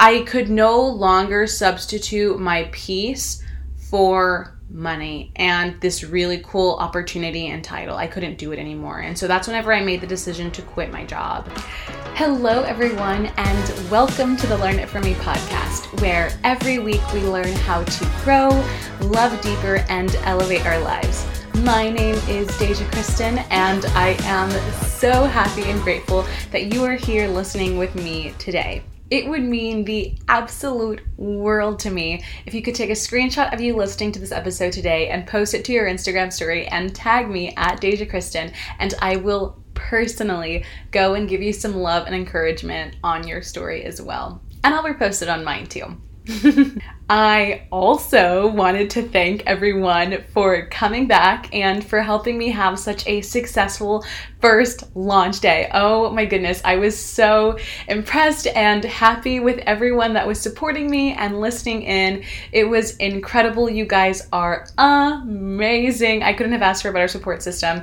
I could no longer substitute my peace for money and this really cool opportunity and title. I couldn't do it anymore. And so that's whenever I made the decision to quit my job. Hello, everyone, and welcome to the Learn It From Me podcast, where every week we learn how to grow, love deeper, and elevate our lives. My name is Deja Criston, and I am so happy and grateful that you are here listening with me today. It would mean the absolute world to me if you could take a screenshot of you listening to this episode today and post it to your Instagram story and tag me at Deja Criston, and I will personally go and give you some love and encouragement on your story as well. And I'll repost it on mine too. I also wanted to thank everyone for coming back and for helping me have such a successful first launch day. Oh my goodness, I was so impressed and happy with everyone that was supporting me and listening in. It was incredible. You guys are amazing. I couldn't have asked for a better support system.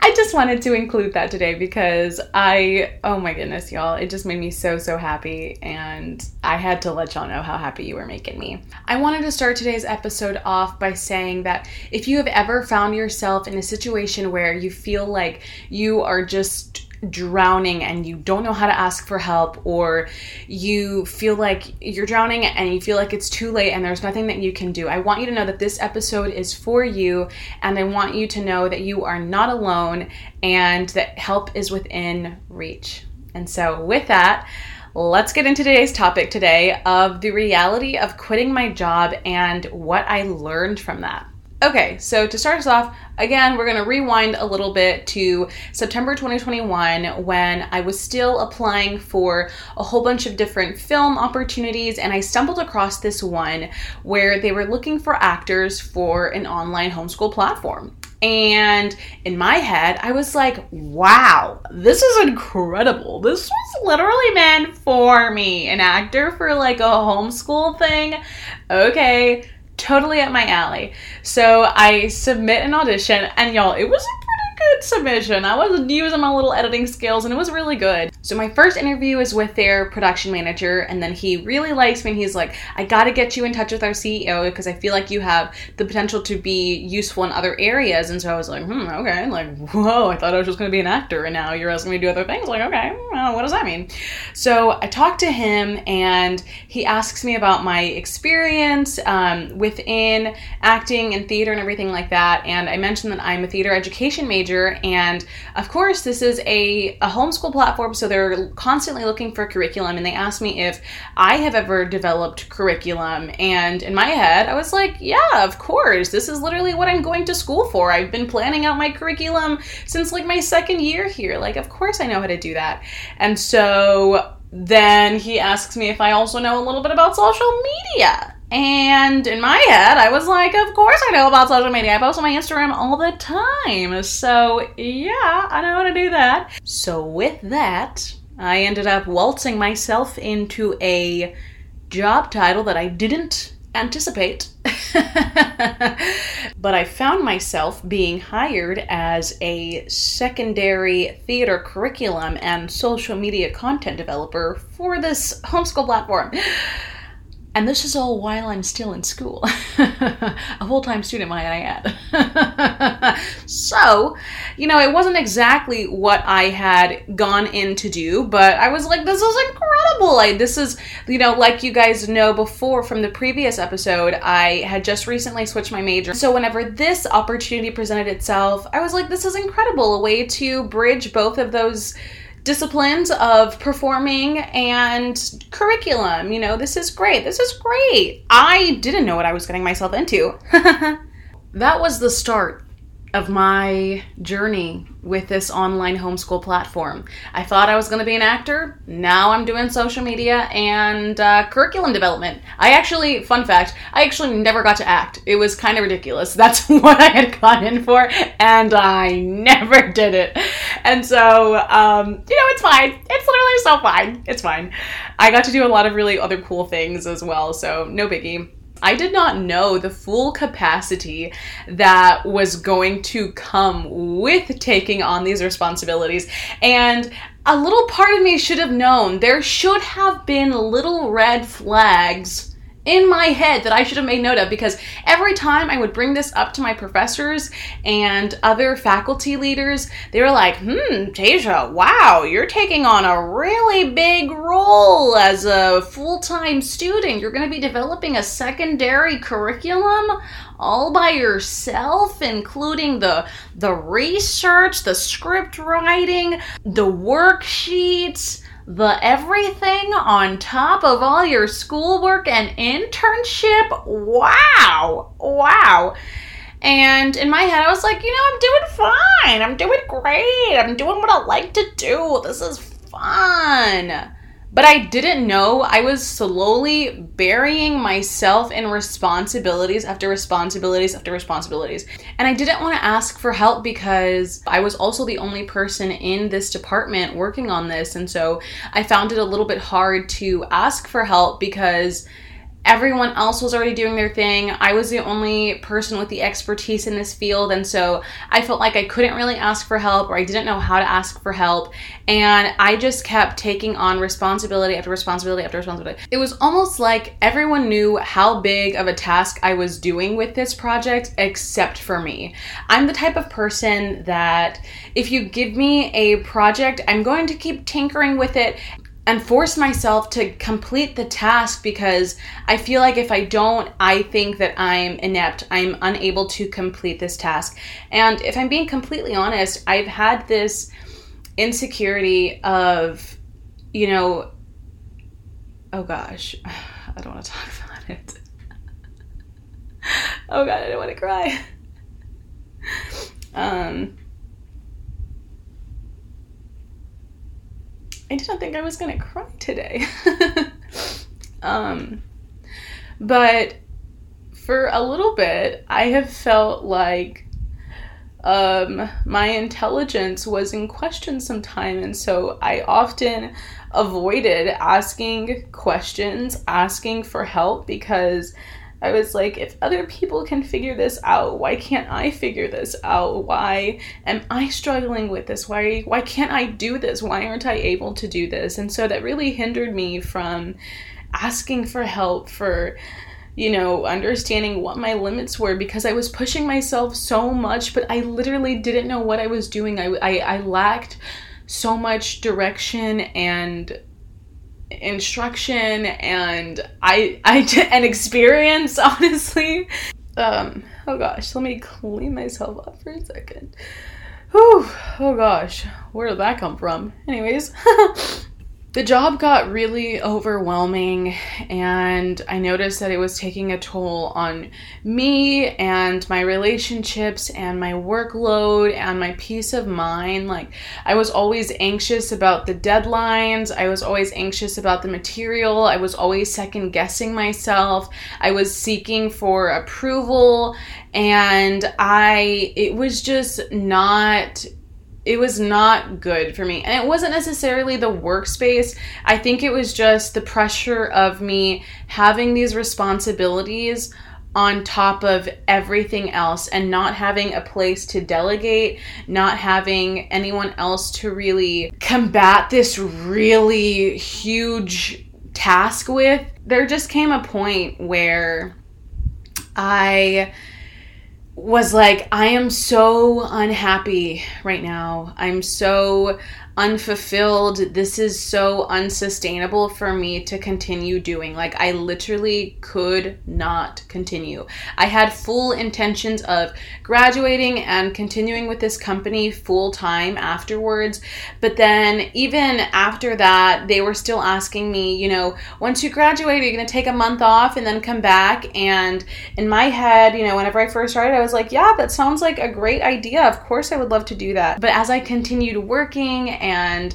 I just wanted to include that today because I, oh my goodness, y'all, it just made me so, so happy. And I had to let y'all know how happy you were making me. I wanted to start today's episode off by saying that if you have ever found yourself in a situation where you feel like you are just drowning and you don't know how to ask for help or you feel like you're drowning and you feel like it's too late and there's nothing that you can do. I want you to know that this episode is for you and I want you to know that you are not alone and that help is within reach. And so with that, let's get into today's topic today of the reality of quitting my job and what I learned from that. Okay, so to start us off, again, we're going to rewind a little bit to September 2021 when I was still applying for a whole bunch of different film opportunities, and I stumbled across this one where they were looking for actors for an online homeschool platform. And in my head, I was like, wow, this is incredible. This was literally meant for me. An actor for like a homeschool thing. Okay, totally up my alley. So I submit an audition, and y'all, it was a good submission. I was using my little editing skills and it was really good. So my first interview is with their production manager and then he really likes me and he's like, I gotta get you in touch with our CEO because I feel like you have the potential to be useful in other areas. And so I was like, hmm, okay. Like, whoa, I thought I was just gonna be an actor and now you're asking me to do other things. Like, okay, well, what does that mean? So I talked to him and he asks me about my experience um, within acting and theater and everything like that. And I mentioned that I'm a theater education major major. And of course, this is a, a homeschool platform, so they're constantly looking for curriculum. And they asked me if I have ever developed curriculum. And in my head, I was like, yeah, of course. This is literally what I'm going to school for. I've been planning out my curriculum since like my second year here. Like, of course, I know how to do that. And so then he asks me if I also know a little bit about social media. And in my head, I was like, of course I know about social media. I post on my Instagram all the time. So, yeah, I know how to do that. So, with that, I ended up waltzing myself into a job title that I didn't anticipate. but I found myself being hired as a secondary theater curriculum and social media content developer for this homeschool platform. And this is all while I'm still in school. a full time student, might I add. so, you know, it wasn't exactly what I had gone in to do, but I was like, this is incredible. Like, this is, you know, like you guys know before from the previous episode, I had just recently switched my major. So, whenever this opportunity presented itself, I was like, this is incredible. A way to bridge both of those disciplines of performing and curriculum. You know, this is great. This is great. I didn't know what I was getting myself into. that was the start of my journey with this online homeschool platform. I thought I was going to be an actor. Now I'm doing social media and uh, curriculum development. I actually, fun fact, I actually never got to act. It was kind of ridiculous. That's what I had gone in for, and I never did it. And so, um, you know, it's fine. It's literally so fine. It's fine. I got to do a lot of really other cool things as well, so no biggie. I did not know the full capacity that was going to come with taking on these responsibilities. And a little part of me should have known there should have been little red flags in my head that I should have made note of because every time I would bring this up to my professors and other faculty leaders, they were like, hmm, Tasia, wow, you're taking on a really big role as a full time student. You're going to be developing a secondary curriculum all by yourself including the the research the script writing the worksheets the everything on top of all your schoolwork and internship. Wow. Wow. And in my head, I was like, you know, I'm doing fine. I'm doing great. I'm doing what I like to do. This is fun. But I didn't know I was slowly burying myself in responsibilities after responsibilities after responsibilities. And I didn't want to ask for help because I was also the only person in this department working on this. And so I found it a little bit hard to ask for help because everyone else was already doing their thing. I was the only person with the expertise in this field, and so I felt like I couldn't really ask for help or I didn't know how to ask for help. And I just kept taking on responsibility after responsibility after responsibility. It was almost like everyone knew how big of a task I was doing with this project except for me. I'm the type of person that if you give me a project, I'm going to keep tinkering with it and force myself to complete the task because I feel like if I don't, I think that I'm inept. I'm unable to complete this task. And if I'm being completely honest, I've had this insecurity of, you know, oh gosh, I don't want to talk about it. oh god, I don't want to cry. um, I didn't think I was gonna cry today. um, but for a little bit, I have felt like um, my intelligence was in question sometime, and so I often avoided asking questions, asking for help because I was like, if other people can figure this out, why can't I figure this out? Why am I struggling with this? Why why can't I do this? Why aren't I able to do this? And so that really hindered me from asking for help for you know, understanding what my limits were because I was pushing myself so much, but I literally didn't know what I was doing. I, I, I lacked so much direction and instruction and I I and experience honestly. Um oh gosh, let me clean myself up for a second. Whew, oh gosh, where did that come from? Anyways, the job got really overwhelming and i noticed that it was taking a toll on me and my relationships and my workload and my peace of mind. Like i was always anxious about the deadlines. I was always anxious about the material. I was always second guessing myself. I was seeking for approval and i it was just not it was not good for me. And it wasn't necessarily the workspace. I think it was just the pressure of me having these responsibilities on top of everything else and not having a place to delegate, not having anyone else to really combat this really huge task with. There just came a point where I was like, I am so unhappy right now. I'm so unfulfilled. This is so unsustainable for me to continue doing. Like, I literally could not continue. I had full intentions of graduating and continuing with this company full time afterwards. But then, even after that, they were still asking me, you know, once you graduate, are you going to take a month off and then come back? And in my head, you know, whenever I first started, I was like, yeah, that sounds like a great idea. Of course, I would love to do that. But as I continued working and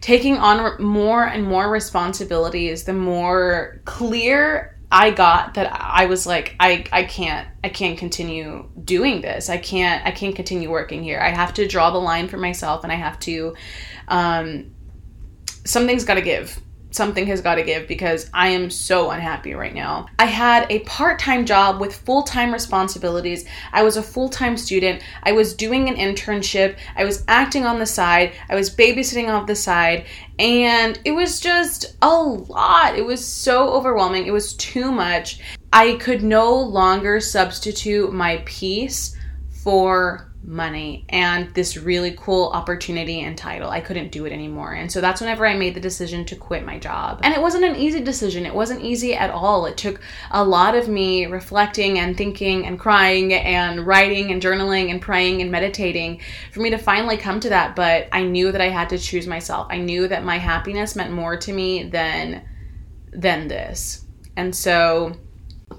taking on more and more responsibilities, the more clear I got that I was like I I can't I can't continue doing this. I can't I can't continue working here. I have to draw the line for myself and I have to um something's got to give. Something has got to give because I am so unhappy right now. I had a part time job with full time responsibilities. I was a full time student. I was doing an internship. I was acting on the side. I was babysitting off the side. And it was just a lot. It was so overwhelming. It was too much. I could no longer substitute my peace for money and this really cool opportunity and title. I couldn't do it anymore. And so that's whenever I made the decision to quit my job. And it wasn't an easy decision. It wasn't easy at all. It took a lot of me reflecting and thinking and crying and writing and journaling and praying and meditating for me to finally come to that. But I knew that I had to choose myself. I knew that my happiness meant more to me than than this. And so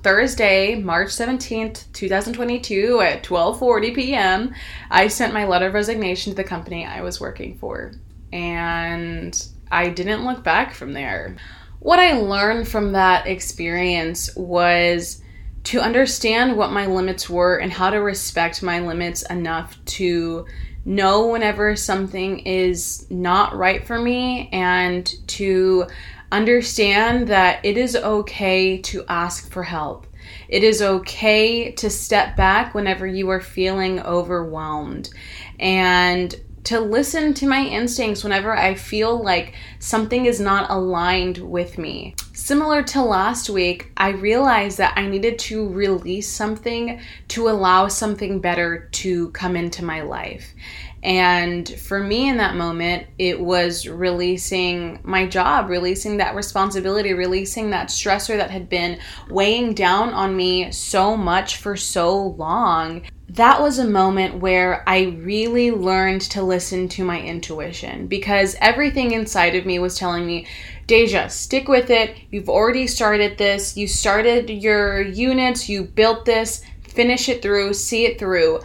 Thursday, March 17th, 2022 at 12:40 p.m., I sent my letter of resignation to the company I was working for. And I didn't look back from there. What I learned from that experience was to understand what my limits were and how to respect my limits enough to know whenever something is not right for me and to Understand that it is okay to ask for help. It is okay to step back whenever you are feeling overwhelmed and to listen to my instincts whenever I feel like something is not aligned with me. Similar to last week, I realized that I needed to release something to allow something better to come into my life. And for me in that moment, it was releasing my job, releasing that responsibility, releasing that stressor that had been weighing down on me so much for so long. That was a moment where I really learned to listen to my intuition because everything inside of me was telling me, Deja, stick with it. You've already started this. You started your units, you built this, finish it through, see it through.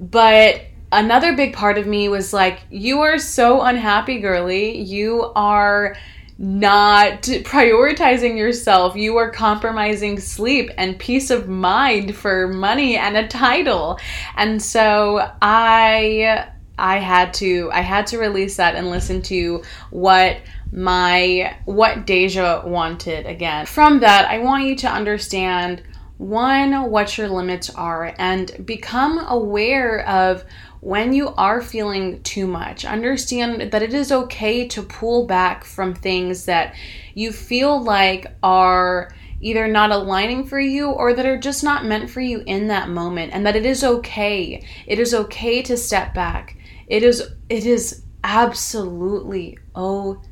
But another big part of me was like, you are so unhappy, girly. You are not prioritizing yourself. You are compromising sleep and peace of mind for money and a title. And so I I had to I had to release that and listen to what my what Deja wanted again. From that, I want you to understand one what your limits are and become aware of when you are feeling too much, understand that it is okay to pull back from things that you feel like are either not aligning for you or that are just not meant for you in that moment and that it is okay. It is okay to step back. It is it is absolutely okay.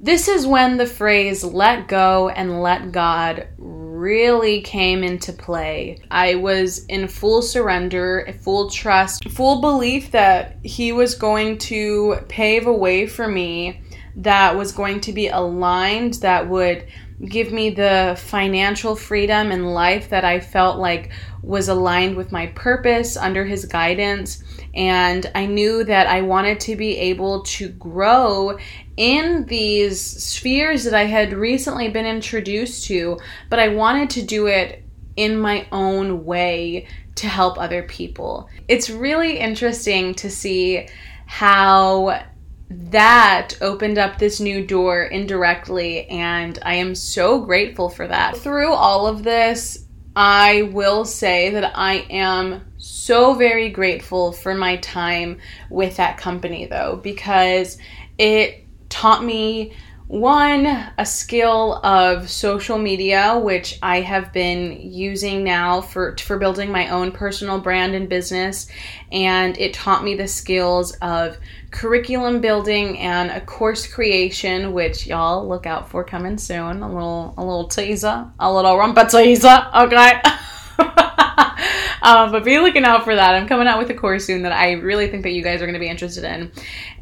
This is when the phrase let go and let God really came into play. I was in full surrender, full trust, full belief that He was going to pave a way for me that was going to be aligned, that would give me the financial freedom and life that I felt like was aligned with my purpose under his guidance. And I knew that I wanted to be able to grow in these spheres that I had recently been introduced to, but I wanted to do it in my own way to help other people. It's really interesting to see how that opened up this new door indirectly, and I am so grateful for that. Through all of this, I will say that I am so very grateful for my time with that company, though, because it taught me one, a skill of social media, which I have been using now for, for building my own personal brand and business. And it taught me the skills of curriculum building and a course creation, which y'all look out for coming soon. A little, a little teaser, a little rumpa teaser, okay? um, but be looking out for that. I'm coming out with a course soon that I really think that you guys are going to be interested in.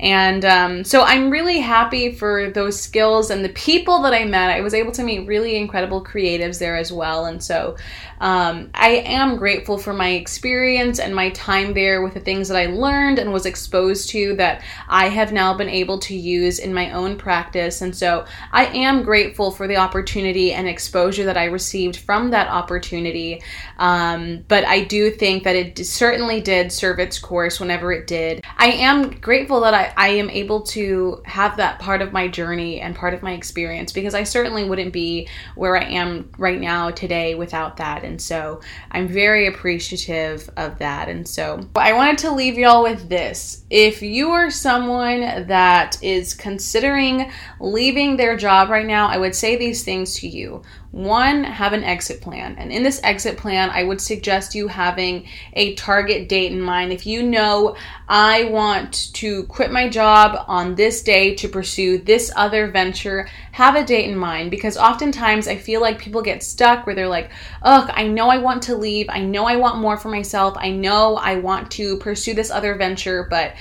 And um, so I'm really happy for those skills and the people that I met. I was able to meet really incredible creatives there as well. And so um, I am grateful for my experience and my time there with the things that I learned and was exposed to that I have now been able to use in my own practice. And so I am grateful for the opportunity and exposure that I received from that opportunity. Um, but I do think that it certainly did serve its course whenever it did. I am grateful that I, I am able to have that part of my journey and part of my experience because I certainly wouldn't be where I am right now today without that. And so I'm very appreciative of that. And so I wanted to leave y'all with this. If you are someone that is considering leaving their job right now, I would say these things to you. One, have an exit plan. And in this exit plan, I would suggest you having a target date in mind. If you know, I want to quit my job on this day to pursue this other venture, have a date in mind because oftentimes I feel like people get stuck where they're like, ugh, I know I want to leave. I know I want more for myself. I know I want to pursue this other venture, but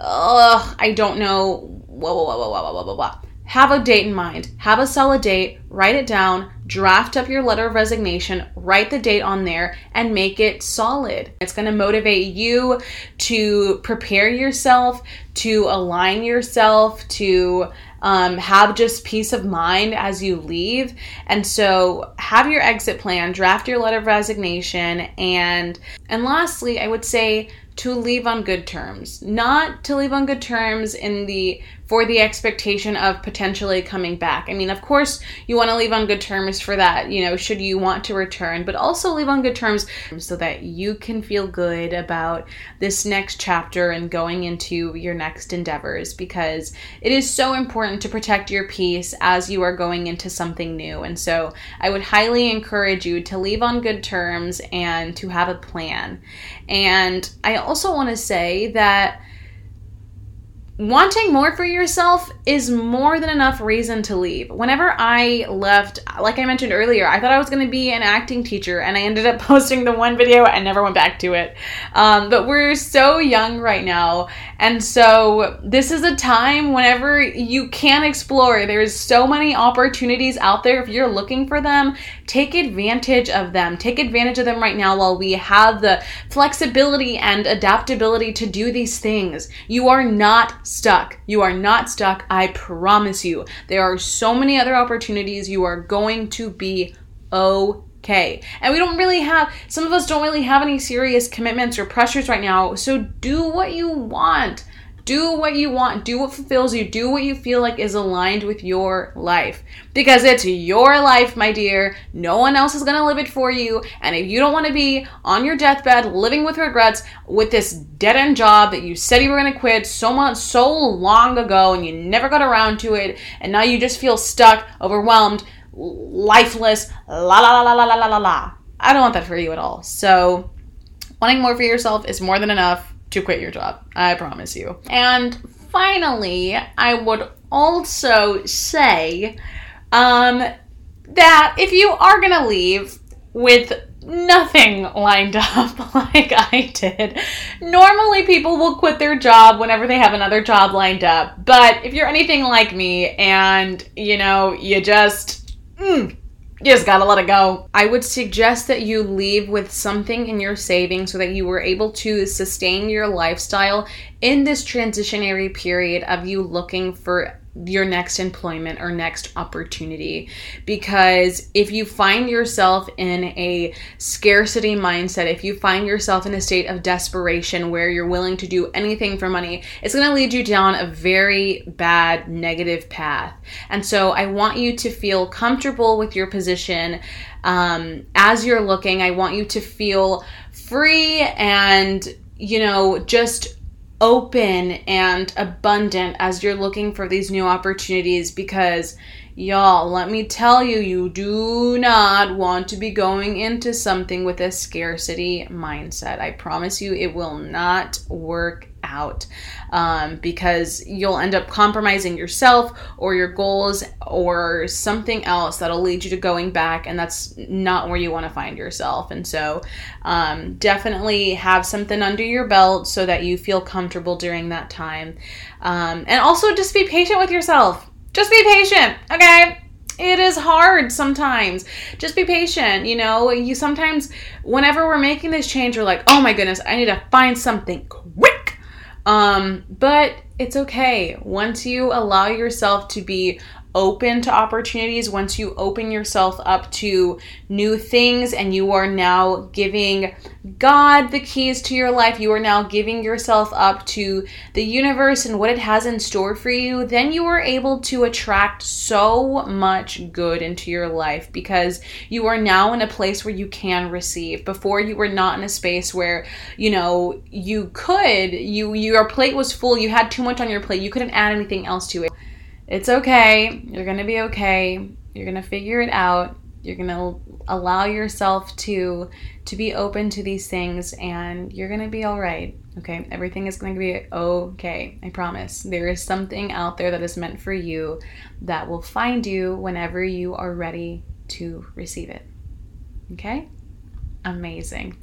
ugh, I don't know. Whoa, whoa, whoa, whoa, whoa, whoa, whoa, whoa have a date in mind. Have a solid date, write it down, draft up your letter of resignation, write the date on there, and make it solid. It's to motivate you to prepare yourself, to align yourself, to um, have just peace of mind as you leave. And so, have your exit plan, draft your letter of resignation, and and lastly, I would say to leave on good terms. Not to leave on good terms in the for the expectation of potentially coming back. I mean, of course, you want to leave on good terms for that, you know, should you want to return, but also leave on good terms so that you can feel good about this next chapter and going into your next endeavors because it is so important to protect your peace as you are going into something new. And so, I would highly encourage you to leave on good terms and to have a plan. And I also want to say that wanting more for yourself is more than enough reason to leave. Whenever I left, like I mentioned earlier, I thought I was going to be an acting teacher and I ended up posting the one video and never went back to it. Um, but we're so young right now. And so this is a time whenever you can explore. There's so many opportunities out there. If you're looking for them, take advantage of them. Take advantage of them right now while we have the flexibility and adaptability to do these things. You are not stuck. You are not stuck. I promise you. There are so many other opportunities. You are going to be okay. And we don't really have, some of us don't really have any serious commitments or pressures right now. So do what you want. Do what you want. Do what fulfills you. Do what you feel like is aligned with your life. Because it's your life, my dear. No one else is going to live it for you. And if you don't want to be on your deathbed living with regrets with this dead end job that you said you were going to quit so much, so long ago and you never got around to it, and now you just feel stuck, overwhelmed, lifeless, la la la la la la la la. I don't want that for you at all. So, wanting more for yourself is more than enough to quit your job. I promise you. And finally, I would also say um, that if you are going to leave with nothing lined up like I did. Normally, people will quit their job whenever they have another job lined up. But if you're anything like me and, you know, you just. Mm, just gotta let it go. I would suggest that you leave with something in your savings so that you were able to sustain your lifestyle in this transitionary period of you looking for your next employment or next opportunity. Because if you find yourself in a scarcity mindset, if you find yourself in a state of desperation where you're willing to do anything for money, it's going to lead you down a very bad negative path. And so I want you to feel comfortable with your position um, as you're looking. I want you to feel free and, you know, just open and abundant as you're looking for these new opportunities because y'all let me tell you you do not want to be going into something with a scarcity mindset i promise you it will not work out um, because you'll end up compromising yourself or your goals or something else that'll lead you to going back, and that's not where you want to find yourself. And so, um, definitely have something under your belt so that you feel comfortable during that time. Um, and also, just be patient with yourself. Just be patient, okay? it is hard sometimes. Just be patient. You know, you sometimes, whenever we're making this change, we're like, oh my goodness, I need to find something quick um, but it's okay. Once you allow yourself to be open to opportunities, once you open yourself up to new things and you are now giving God the keys to your life, you are now giving yourself up to the universe and what it has in store for you, then you are able to attract so much good into your life because you are now in a place where you can receive. Before you were not in a space where, you know, you could, you your plate was full, you had too much on your plate, you couldn't add anything else to it. It's okay. You're going to be okay. You're going to figure it out. You're going to allow yourself to to be open to these things and you're going to be all right. Okay? Everything is going to be okay. I promise. There is something out there that is meant for you that will find you whenever you are ready to receive it. Okay? Amazing.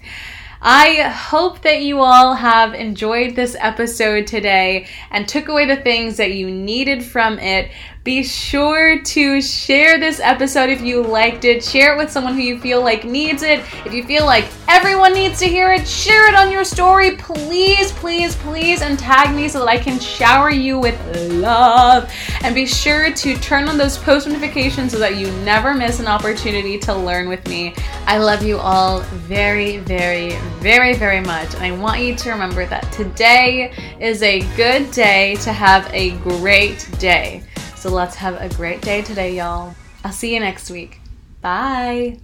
I hope that you all have enjoyed this episode today and took away the things that you needed from it. Be sure to share this episode if you liked it. Share it with someone who you feel like needs it. If you feel like everyone needs to hear it, share it on your story. Please, please, please, and tag me so that I can shower you with love. And be sure to turn on those post notifications so that you never miss an opportunity to learn with me. I love you all very, very, very, very much. And I want you to remember that today is a good day to have a great day. So let's have a great day today, y'all. I'll see you next week. Bye.